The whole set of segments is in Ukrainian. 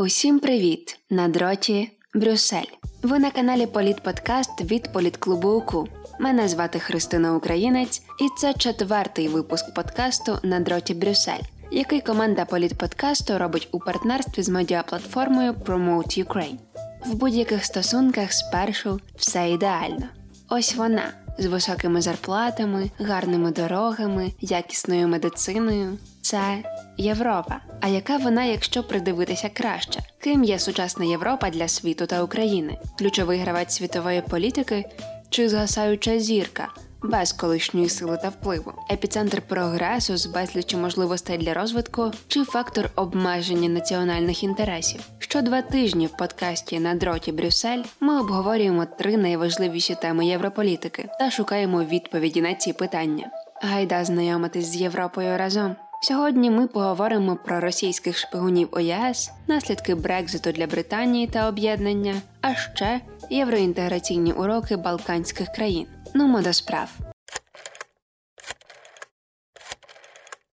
Усім привіт! На дроті Брюссель. Ви на каналі Політподкаст від Політклубу УКУ. Мене звати Христина Українець, і це четвертий випуск подкасту на дроті Брюссель, який команда Політподкасту робить у партнерстві з медіаплатформою Promote Ukraine. В будь-яких стосунках спершу все ідеально. Ось вона з високими зарплатами, гарними дорогами, якісною медициною. Це Європа. А яка вона, якщо придивитися краще? Ким є сучасна Європа для світу та України? Ключовий гравець світової політики чи згасаюча зірка? Без колишньої сили та впливу, епіцентр прогресу з безлічі можливостей для розвитку чи фактор обмеження національних інтересів. Що два тижні в подкасті на дроті Брюссель ми обговорюємо три найважливіші теми європолітики та шукаємо відповіді на ці питання. Гайда знайомитись з Європою разом. Сьогодні ми поговоримо про російських шпигунів у ЄС, наслідки Брекзиту для Британії та об'єднання, а ще євроінтеграційні уроки Балканських країн. Нумо до справ.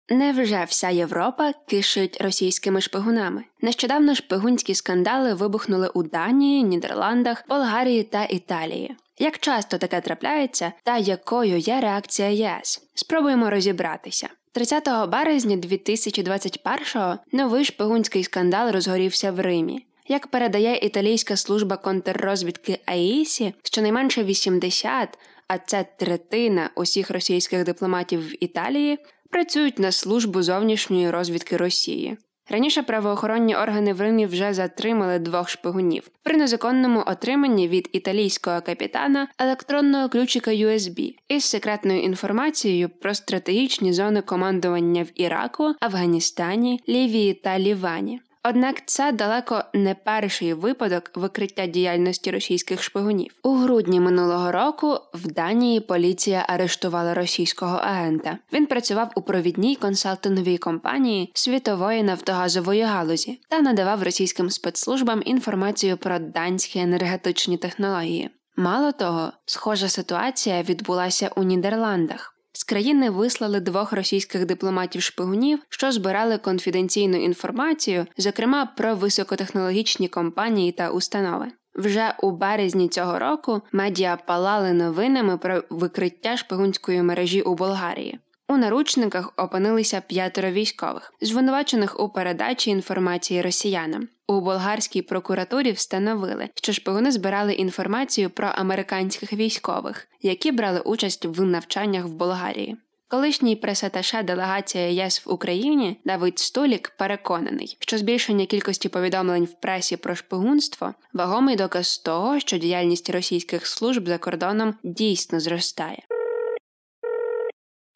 Невже вся Європа кишить російськими шпигунами? Нещодавно шпигунські скандали вибухнули у Данії, Нідерландах, Болгарії та Італії. Як часто таке трапляється, та якою є реакція ЄС? Спробуємо розібратися. 30 березня 2021-го новий шпигунський скандал розгорівся в Римі. Як передає італійська служба контррозвідки АІСі, щонайменше 80, а це третина усіх російських дипломатів в Італії, працюють на службу зовнішньої розвідки Росії. Раніше правоохоронні органи в Римі вже затримали двох шпигунів при незаконному отриманні від італійського капітана електронного ключика USB із секретною інформацією про стратегічні зони командування в Іраку, Афганістані, Лівії та Лівані. Однак це далеко не перший випадок викриття діяльності російських шпигунів. У грудні минулого року в Данії поліція арештувала російського агента. Він працював у провідній консалтинговій компанії світової нафтогазової галузі та надавав російським спецслужбам інформацію про данські енергетичні технології. Мало того, схожа ситуація відбулася у Нідерландах. З країни вислали двох російських дипломатів-шпигунів, що збирали конфіденційну інформацію, зокрема про високотехнологічні компанії та установи. Вже у березні цього року медіа палали новинами про викриття шпигунської мережі у Болгарії. У наручниках опинилися п'ятеро військових, звинувачених у передачі інформації росіянам. У болгарській прокуратурі встановили, що шпигуни збирали інформацію про американських військових, які брали участь в навчаннях в Болгарії. Колишній пресаташе делегація ЄС в Україні Давид Столік переконаний, що збільшення кількості повідомлень в пресі про шпигунство вагомий доказ того, що діяльність російських служб за кордоном дійсно зростає.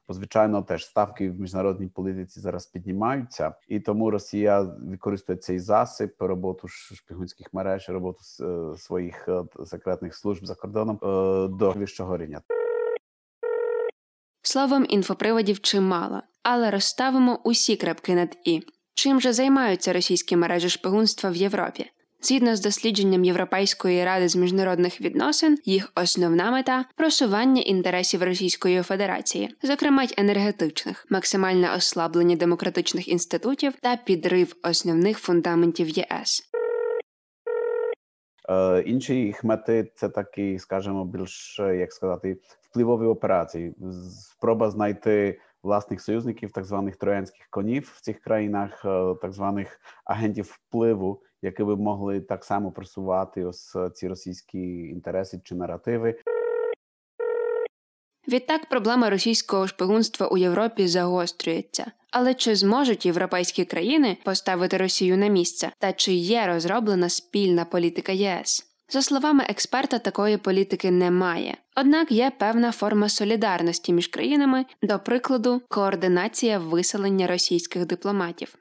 Звичайно, теж ставки в міжнародній політиці зараз піднімаються, і тому Росія використовує цей засіб роботу шпигунських мереж, роботу своїх секретних служб за кордоном до вищого рівня. Словом, інфоприводів чимало, але розставимо усі крапки над і. Чим же займаються російські мережі шпигунства в Європі? Згідно з дослідженням Європейської ради з міжнародних відносин, їх основна мета просування інтересів Російської Федерації, зокрема й енергетичних, максимальне ослаблення демократичних інститутів та підрив основних фундаментів ЄС. Е, інші їх мети це такі, скажімо, більш як сказати, впливові операції. Спроба знайти власних союзників, так званих троянських конів в цих країнах, е, так званих агентів впливу які би могли так само просувати ось ці російські інтереси чи наративи. Відтак проблема російського шпигунства у Європі загострюється. Але чи зможуть європейські країни поставити Росію на місце? Та чи є розроблена спільна політика ЄС? За словами експерта, такої політики немає. Однак є певна форма солідарності між країнами, до прикладу, координація виселення російських дипломатів.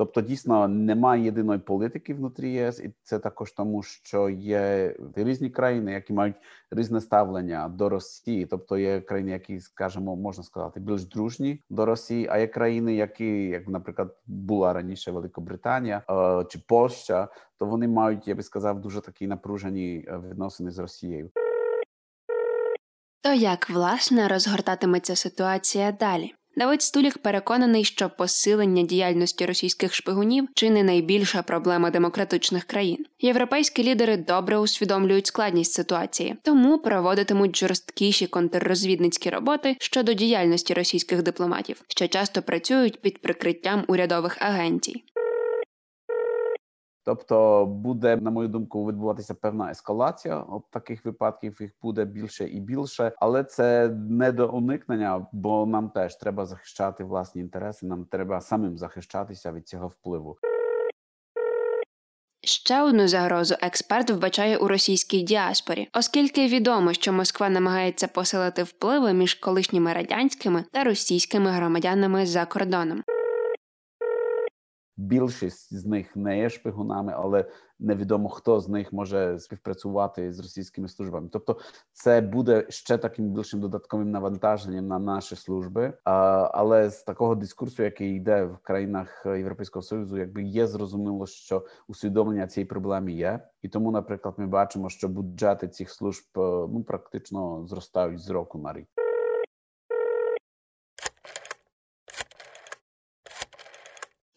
Тобто, дійсно немає єдиної політики внутрі ЄС, і це також тому, що є різні країни, які мають різне ставлення до Росії. Тобто є країни, які скажімо, можна сказати, більш дружні до Росії, а є країни, які, як, наприклад, була раніше Великобританія е, чи Польща, то вони мають, я би сказав, дуже такі напружені е, відносини з Росією. То як власне розгортатиметься ситуація далі? Давид Стулік переконаний, що посилення діяльності російських шпигунів чи не найбільша проблема демократичних країн. Європейські лідери добре усвідомлюють складність ситуації, тому проводитимуть жорсткіші контррозвідницькі роботи щодо діяльності російських дипломатів, що часто працюють під прикриттям урядових агенцій. Тобто буде, на мою думку, відбуватися певна ескалація от таких випадків. Їх буде більше і більше, але це не до уникнення, бо нам теж треба захищати власні інтереси. Нам треба самим захищатися від цього впливу. Ще одну загрозу експерт вбачає у російській діаспорі, оскільки відомо, що Москва намагається посилити впливи між колишніми радянськими та російськими громадянами за кордоном. Більшість з них не є шпигунами, але невідомо хто з них може співпрацювати з російськими службами. Тобто, це буде ще таким більшим додатковим навантаженням на наші служби. Але з такого дискурсу, який йде в країнах Європейського союзу, якби є зрозуміло, що усвідомлення цієї проблеми є, і тому, наприклад, ми бачимо, що бюджети цих служб ну практично зростають з року на рік.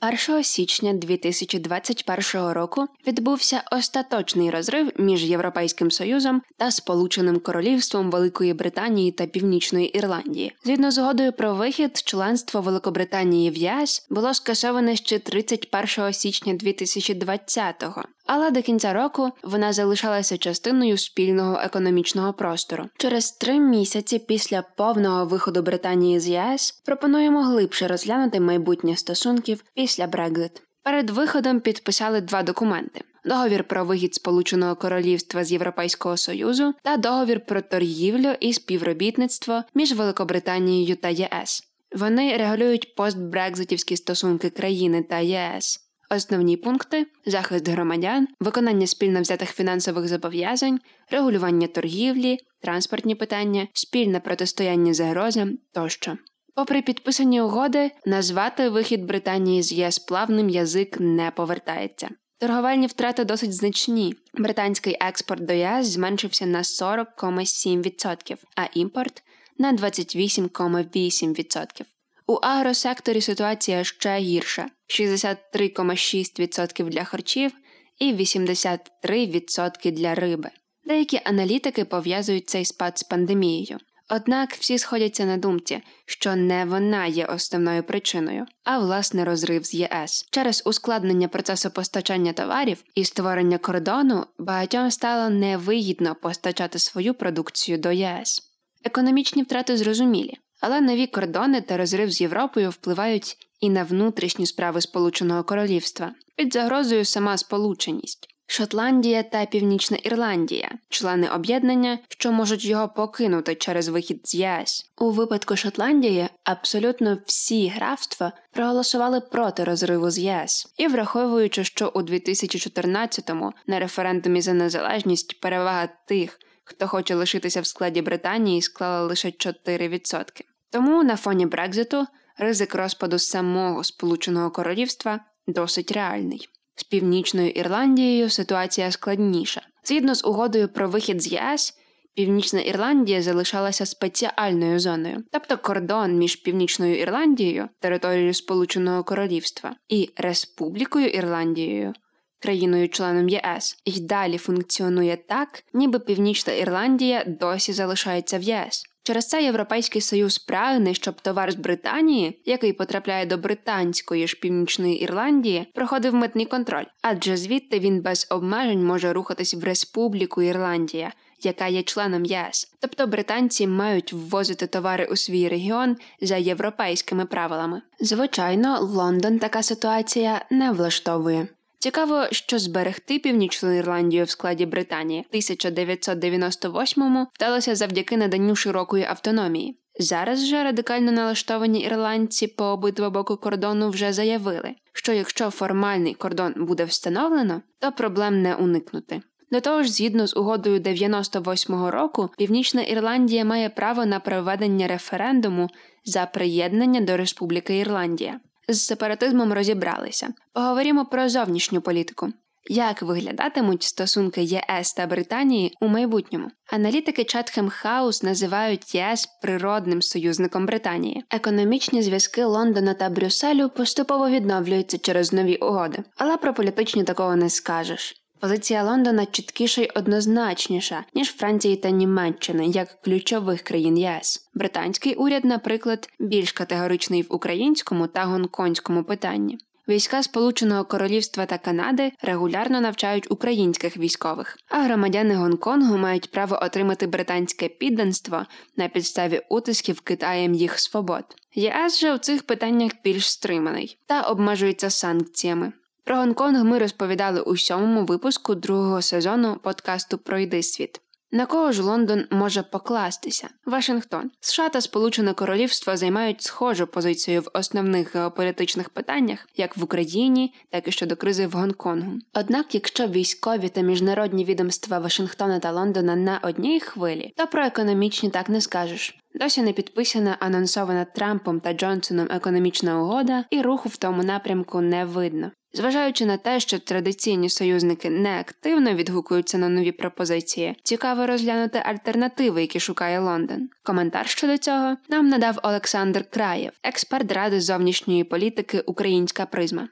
1 січня 2021 року відбувся остаточний розрив між Європейським Союзом та Сполученим Королівством Великої Британії та Північної Ірландії. Згідно з угодою про вихід, членство Великобританії в ЄС було скасоване ще 31 січня 2020-го. Але до кінця року вона залишалася частиною спільного економічного простору. Через три місяці після повного виходу Британії з ЄС пропонуємо глибше розглянути майбутнє стосунків після Брекзит. Перед виходом підписали два документи: договір про вихід Сполученого Королівства з Європейського Союзу та договір про торгівлю і співробітництво між Великобританією та ЄС. Вони регулюють постбрекзитівські стосунки країни та ЄС. Основні пункти захист громадян, виконання спільно взятих фінансових зобов'язань, регулювання торгівлі, транспортні питання, спільне протистояння загрозам тощо. Попри підписані угоди, назвати вихід Британії з ЄС плавним язик не повертається. Торговельні втрати досить значні. Британський експорт до ЄС зменшився на 40,7%, а імпорт на 28,8%. У агросекторі ситуація ще гірша: 63,6% для харчів і 83% для риби. Деякі аналітики пов'язують цей спад з пандемією. Однак всі сходяться на думці, що не вона є основною причиною, а власне розрив з ЄС. Через ускладнення процесу постачання товарів і створення кордону багатьом стало невигідно постачати свою продукцію до ЄС. Економічні втрати зрозумілі. Але нові кордони та розрив з Європою впливають і на внутрішні справи Сполученого Королівства під загрозою сама сполученість. Шотландія та Північна Ірландія, члени об'єднання, що можуть його покинути через вихід з ЄС. У випадку Шотландії абсолютно всі графства проголосували проти розриву з ЄС, і враховуючи, що у 2014-му на референдумі за незалежність перевага тих, хто хоче лишитися в складі Британії, склала лише 4%. Тому на фоні Брекзиту ризик розпаду самого Сполученого Королівства досить реальний. З Північною Ірландією ситуація складніша. Згідно з угодою про вихід з ЄС, Північна Ірландія залишалася спеціальною зоною, тобто кордон між Північною Ірландією, територією Сполученого Королівства, і Республікою Ірландією, країною-членом ЄС, і далі функціонує так, ніби Північна Ірландія досі залишається в ЄС. Через це Європейський Союз прагне, щоб товар з Британії, який потрапляє до британської ж північної Ірландії, проходив митний контроль, адже звідти він без обмежень може рухатись в Республіку Ірландія, яка є членом ЄС. Тобто британці мають ввозити товари у свій регіон за європейськими правилами. Звичайно, Лондон така ситуація не влаштовує. Цікаво, що зберегти Північну Ірландію в складі Британії в 1998-му вдалося завдяки наданню широкої автономії. Зараз же радикально налаштовані ірландці по обидва боку кордону вже заявили, що якщо формальний кордон буде встановлено, то проблем не уникнути. До того ж, згідно з угодою 98-го року, Північна Ірландія має право на проведення референдуму за приєднання до Республіки Ірландія з сепаратизмом розібралися. Поговоримо про зовнішню політику. Як виглядатимуть стосунки ЄС та Британії у майбутньому? Аналітики Чатхем Хаус називають ЄС природним союзником Британії. Економічні зв'язки Лондона та Брюсселю поступово відновлюються через нові угоди, але про політичні такого не скажеш. Позиція Лондона чіткіша й однозначніша ніж Франції та Німеччини як ключових країн ЄС. Британський уряд, наприклад, більш категоричний в українському та гонконгському питанні. Війська Сполученого Королівства та Канади регулярно навчають українських військових, а громадяни Гонконгу мають право отримати британське підданство на підставі утисків Китаєм їх свобод. ЄС же у цих питаннях більш стриманий та обмежується санкціями. Про Гонконг ми розповідали у сьомому випуску другого сезону подкасту Пройди світ. На кого ж Лондон може покластися? Вашингтон, США та Сполучене Королівство займають схожу позицію в основних геополітичних питаннях, як в Україні, так і щодо кризи в Гонконгу. Однак, якщо військові та міжнародні відомства Вашингтона та Лондона на одній хвилі, то про економічні так не скажеш. Досі не підписана анонсована Трампом та Джонсоном економічна угода, і руху в тому напрямку не видно. Зважаючи на те, що традиційні союзники не активно відгукуються на нові пропозиції, цікаво розглянути альтернативи, які шукає Лондон. Коментар щодо цього нам надав Олександр Краєв, експерт ради зовнішньої політики Українська призма.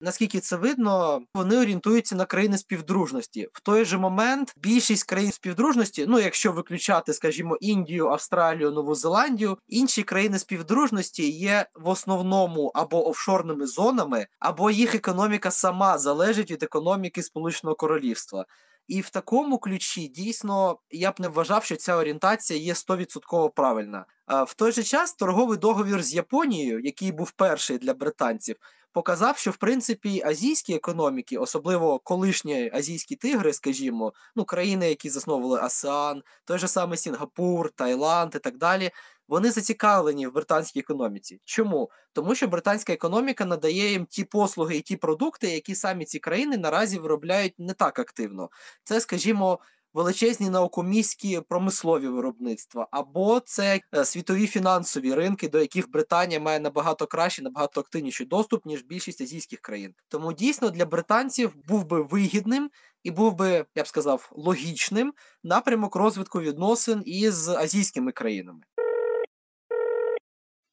Наскільки це видно, вони орієнтуються на країни співдружності. В той же момент більшість країн співдружності, ну якщо виключати, скажімо, Індію, Австралію, Нову Зеландію, інші країни співдружності є в основному або офшорними зонами, або їх економіка сама залежить від економіки Сполученого Королівства. І в такому ключі дійсно я б не вважав, що ця орієнтація є 100% правильна. В той же час торговий договір з Японією, який був перший для британців, показав, що в принципі азійські економіки, особливо колишні азійські тигри, скажімо, ну країни, які засновували АСЕАН, той же самий Сінгапур, Таїланд і так далі. Вони зацікавлені в британській економіці. Чому? Тому що британська економіка надає їм ті послуги і ті продукти, які самі ці країни наразі виробляють не так активно. Це, скажімо, величезні наукоміські промислові виробництва, або це е, світові фінансові ринки, до яких Британія має набагато кращий, набагато активніший доступ ніж більшість азійських країн. Тому дійсно для британців був би вигідним. І був би, я б сказав, логічним напрямок розвитку відносин із азійськими країнами.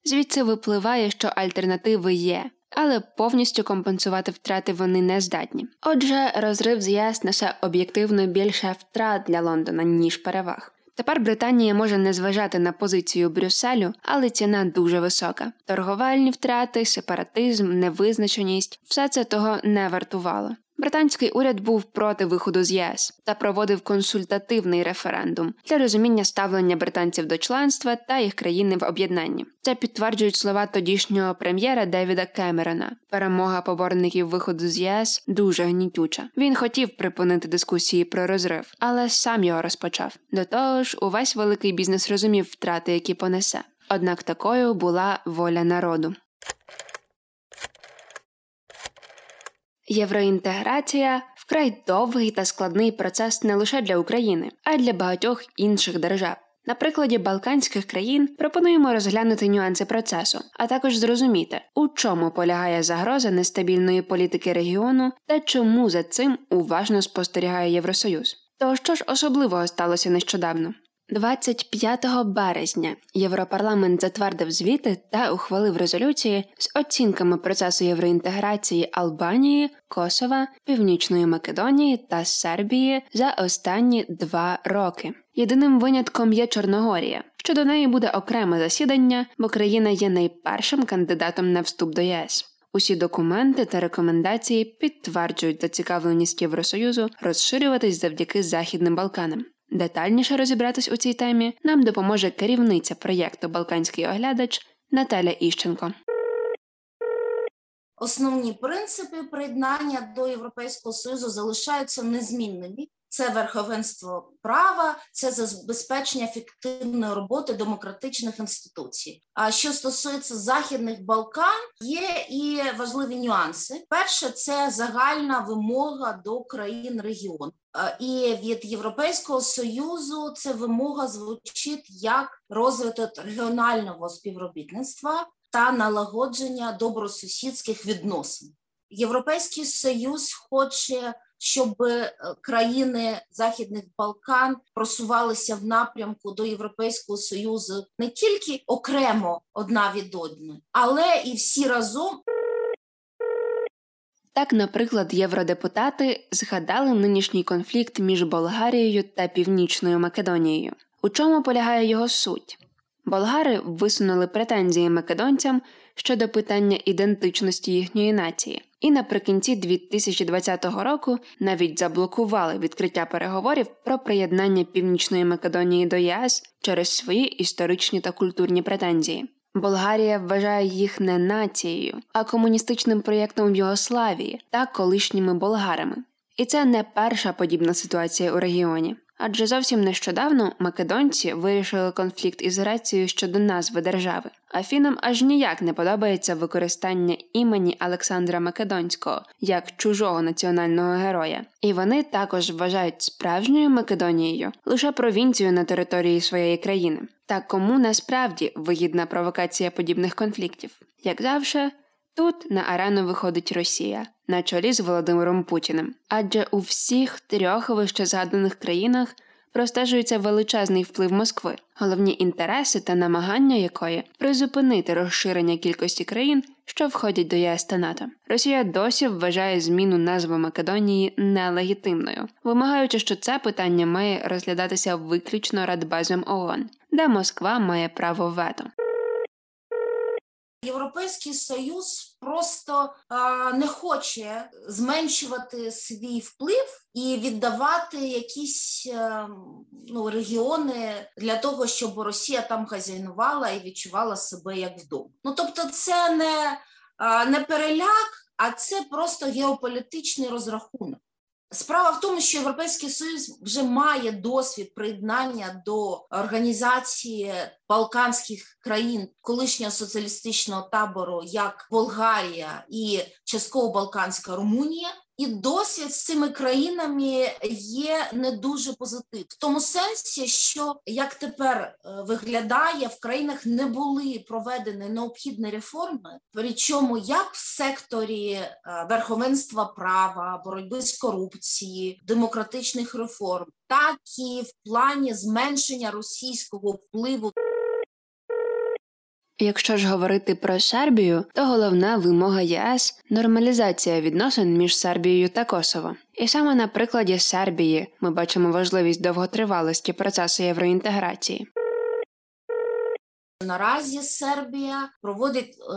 Звідси випливає, що альтернативи є але повністю компенсувати втрати вони не здатні. Отже, розрив з ЄС несе об'єктивно більше втрат для Лондона ніж переваг. Тепер Британія може не зважати на позицію Брюсселю, але ціна дуже висока. Торговельні втрати, сепаратизм, невизначеність все це того не вартувало. Британський уряд був проти виходу з ЄС та проводив консультативний референдум для розуміння ставлення британців до членства та їх країни в об'єднанні. Це підтверджують слова тодішнього прем'єра Девіда Кемерона. Перемога поборників виходу з ЄС дуже гнітюча. Він хотів припинити дискусії про розрив, але сам його розпочав. До того ж, увесь великий бізнес розумів втрати, які понесе. Однак такою була воля народу. Євроінтеграція вкрай довгий та складний процес не лише для України, а й для багатьох інших держав. На прикладі Балканських країн пропонуємо розглянути нюанси процесу, а також зрозуміти, у чому полягає загроза нестабільної політики регіону та чому за цим уважно спостерігає Євросоюз. То що ж особливого сталося нещодавно? 25 березня Європарламент затвердив звіти та ухвалив резолюції з оцінками процесу євроінтеграції Албанії, Косова, Північної Македонії та Сербії за останні два роки. Єдиним винятком є Чорногорія. Щодо неї буде окреме засідання, бо країна є найпершим кандидатом на вступ до ЄС. Усі документи та рекомендації підтверджують зацікавленість Євросоюзу розширюватись завдяки Західним Балканам. Детальніше розібратись у цій темі нам допоможе керівниця проєкту Балканський оглядач Наталя Іщенко. Основні принципи приєднання до Європейського союзу залишаються незмінними. Це верховенство права, це забезпечення ефективної роботи демократичних інституцій. А що стосується західних Балкан, є і важливі нюанси. Перше, це загальна вимога до країн регіону. І від Європейського союзу це вимога звучить як розвиток регіонального співробітництва та налагодження добросусідських відносин. Європейський Союз хоче щоб е, країни Західних Балкан просувалися в напрямку до Європейського союзу не тільки окремо одна від одної, але і всі разом. Так, наприклад, євродепутати згадали нинішній конфлікт між Болгарією та Північною Македонією. У чому полягає його суть? Болгари висунули претензії македонцям щодо питання ідентичності їхньої нації, і наприкінці 2020 року навіть заблокували відкриття переговорів про приєднання Північної Македонії до ЄС через свої історичні та культурні претензії. Болгарія вважає їх не нацією, а комуністичним проєктом в Югославії та колишніми болгарами. І це не перша подібна ситуація у регіоні. Адже зовсім нещодавно македонці вирішили конфлікт із Грецією щодо назви держави. Афінам аж ніяк не подобається використання імені Олександра Македонського як чужого національного героя, і вони також вважають справжньою Македонією лише провінцію на території своєї країни. Та кому насправді вигідна провокація подібних конфліктів, як завжди. Тут на арену виходить Росія на чолі з Володимиром Путіним, адже у всіх трьох вище згаданих країнах простежується величезний вплив Москви, головні інтереси та намагання якої призупинити розширення кількості країн, що входять до ЄС та НАТО. Росія досі вважає зміну назви Македонії нелегітимною, вимагаючи, що це питання має розглядатися виключно Радбезом ООН, де Москва має право вето. Європейський союз просто а, не хоче зменшувати свій вплив і віддавати якісь а, е, ну, регіони для того, щоб Росія там хазяйнувала і відчувала себе як вдома. Ну тобто, це не, а, не переляк, а це просто геополітичний розрахунок. Справа в тому, що Європейський Союз вже має досвід приєднання до організації Балканських країн колишнього соціалістичного табору, як Болгарія і частково Балканська Румунія. І досвід з цими країнами є не дуже позитив в тому сенсі, що як тепер е, виглядає в країнах не були проведені необхідні реформи, причому як в секторі е, верховенства права, боротьби з корупцією, демократичних реформ, так і в плані зменшення російського впливу. Якщо ж говорити про Сербію, то головна вимога ЄС нормалізація відносин між Сербією та Косово. І саме на прикладі Сербії ми бачимо важливість довготривалості процесу євроінтеграції. Наразі Сербія проводить е,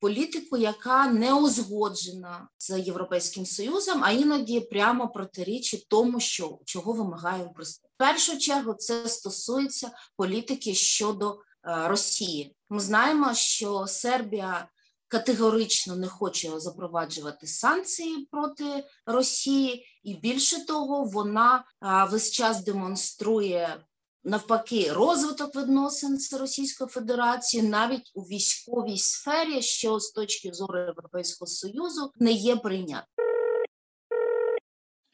політику, яка не узгоджена з європейським союзом, а іноді прямо протирічить тому, що чого вимагає Брюссель. В першу чергу це стосується політики щодо Е, Росії. Ми знаємо, що Сербія категорично не хоче запроваджувати санкції проти Росії, і більше того, вона весь час демонструє. Навпаки, розвиток відносин з Російською Федерацією навіть у військовій сфері, що з точки зору Європейського союзу не є прийнятним.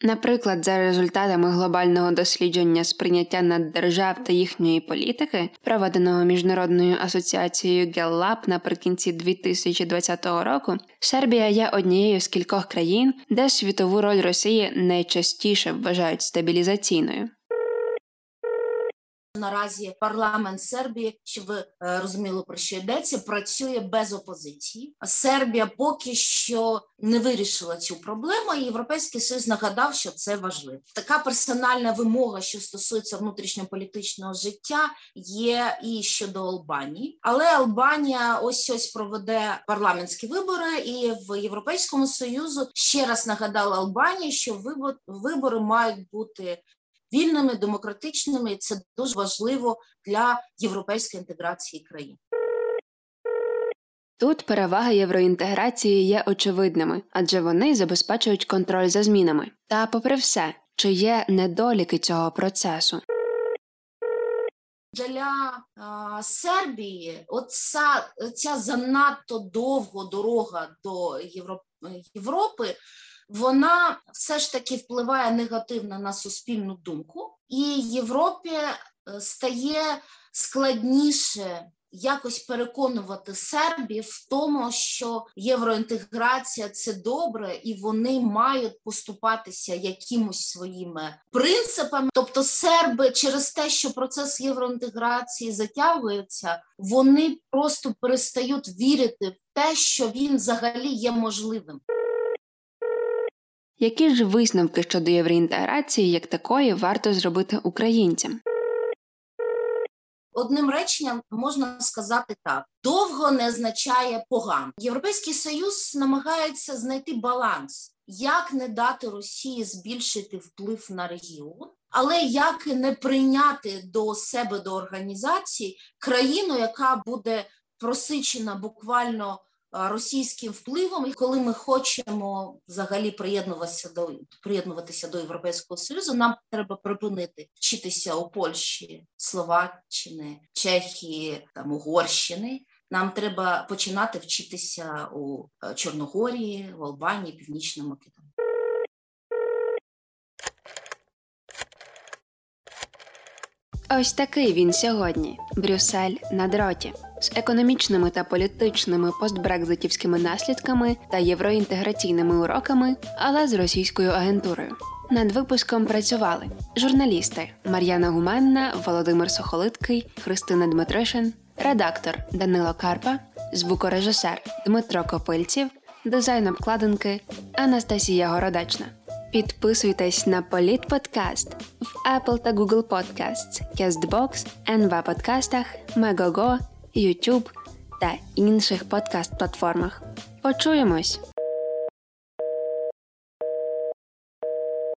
Наприклад, за результатами глобального дослідження сприйняття наддержав та їхньої політики, проведеного міжнародною асоціацією Геллап наприкінці 2020 року, Сербія є однією з кількох країн, де світову роль Росії найчастіше вважають стабілізаційною. Наразі парламент Сербії, щоб ви е, розуміли про що йдеться, працює без опозиції. Сербія поки що не вирішила цю проблему. і Європейський союз нагадав, що це важливо. Така персональна вимога, що стосується внутрішньополітичного життя, є і щодо Албанії, але Албанія ось ось проведе парламентські вибори, і в Європейському союзу ще раз нагадала Албанії, що вибори мають бути вільними, демократичними, і це дуже важливо для європейської інтеграції країн. Тут перевага євроінтеграції є очевидними, адже вони забезпечують контроль за змінами. Та, попри все, чи є недоліки цього процесу? Для а, Сербії оця ця занадто довга дорога до Європи вона все ж таки впливає негативно на суспільну думку, і Європі е, стає складніше якось переконувати сербів в тому, що євроінтеграція це добре, і вони мають поступатися якимось своїми принципами. Тобто, серби через те, що процес євроінтеграції затягується, вони просто перестають вірити в те, що він взагалі є можливим. Які ж висновки щодо євроінтеграції як такої варто зробити українцям? Одним реченням можна сказати так: довго не означає погано. Європейський союз намагається знайти баланс, як не дати Росії збільшити вплив на регіон, але як не прийняти до себе до організації країну, яка буде просичена буквально російським впливом, і коли ми хочемо взагалі приєднуватися до приєднуватися до Європейського Союзу, нам треба припинити вчитися у Польщі, Словаччини, Чехії, там Угорщини. Нам треба починати вчитися у е, Чорногорії, в Албанії, Північному Македонії. Ось такий він сьогодні Брюссель на дроті з економічними та політичними постбрекзитівськими наслідками та євроінтеграційними уроками, але з російською агентурою. Над випуском працювали журналісти Мар'яна Гуменна, Володимир Сохолиткий, Христина Дмитришин, редактор Данило Карпа, звукорежисер Дмитро Копильців, дизайн обкладинки Анастасія Городачна. Підписуйтесь на Політ Подкаст в Apple та Google Podcasts, CastBox, NV подкастах, Megogo, YouTube та інших подкаст-платформах. Почуємось!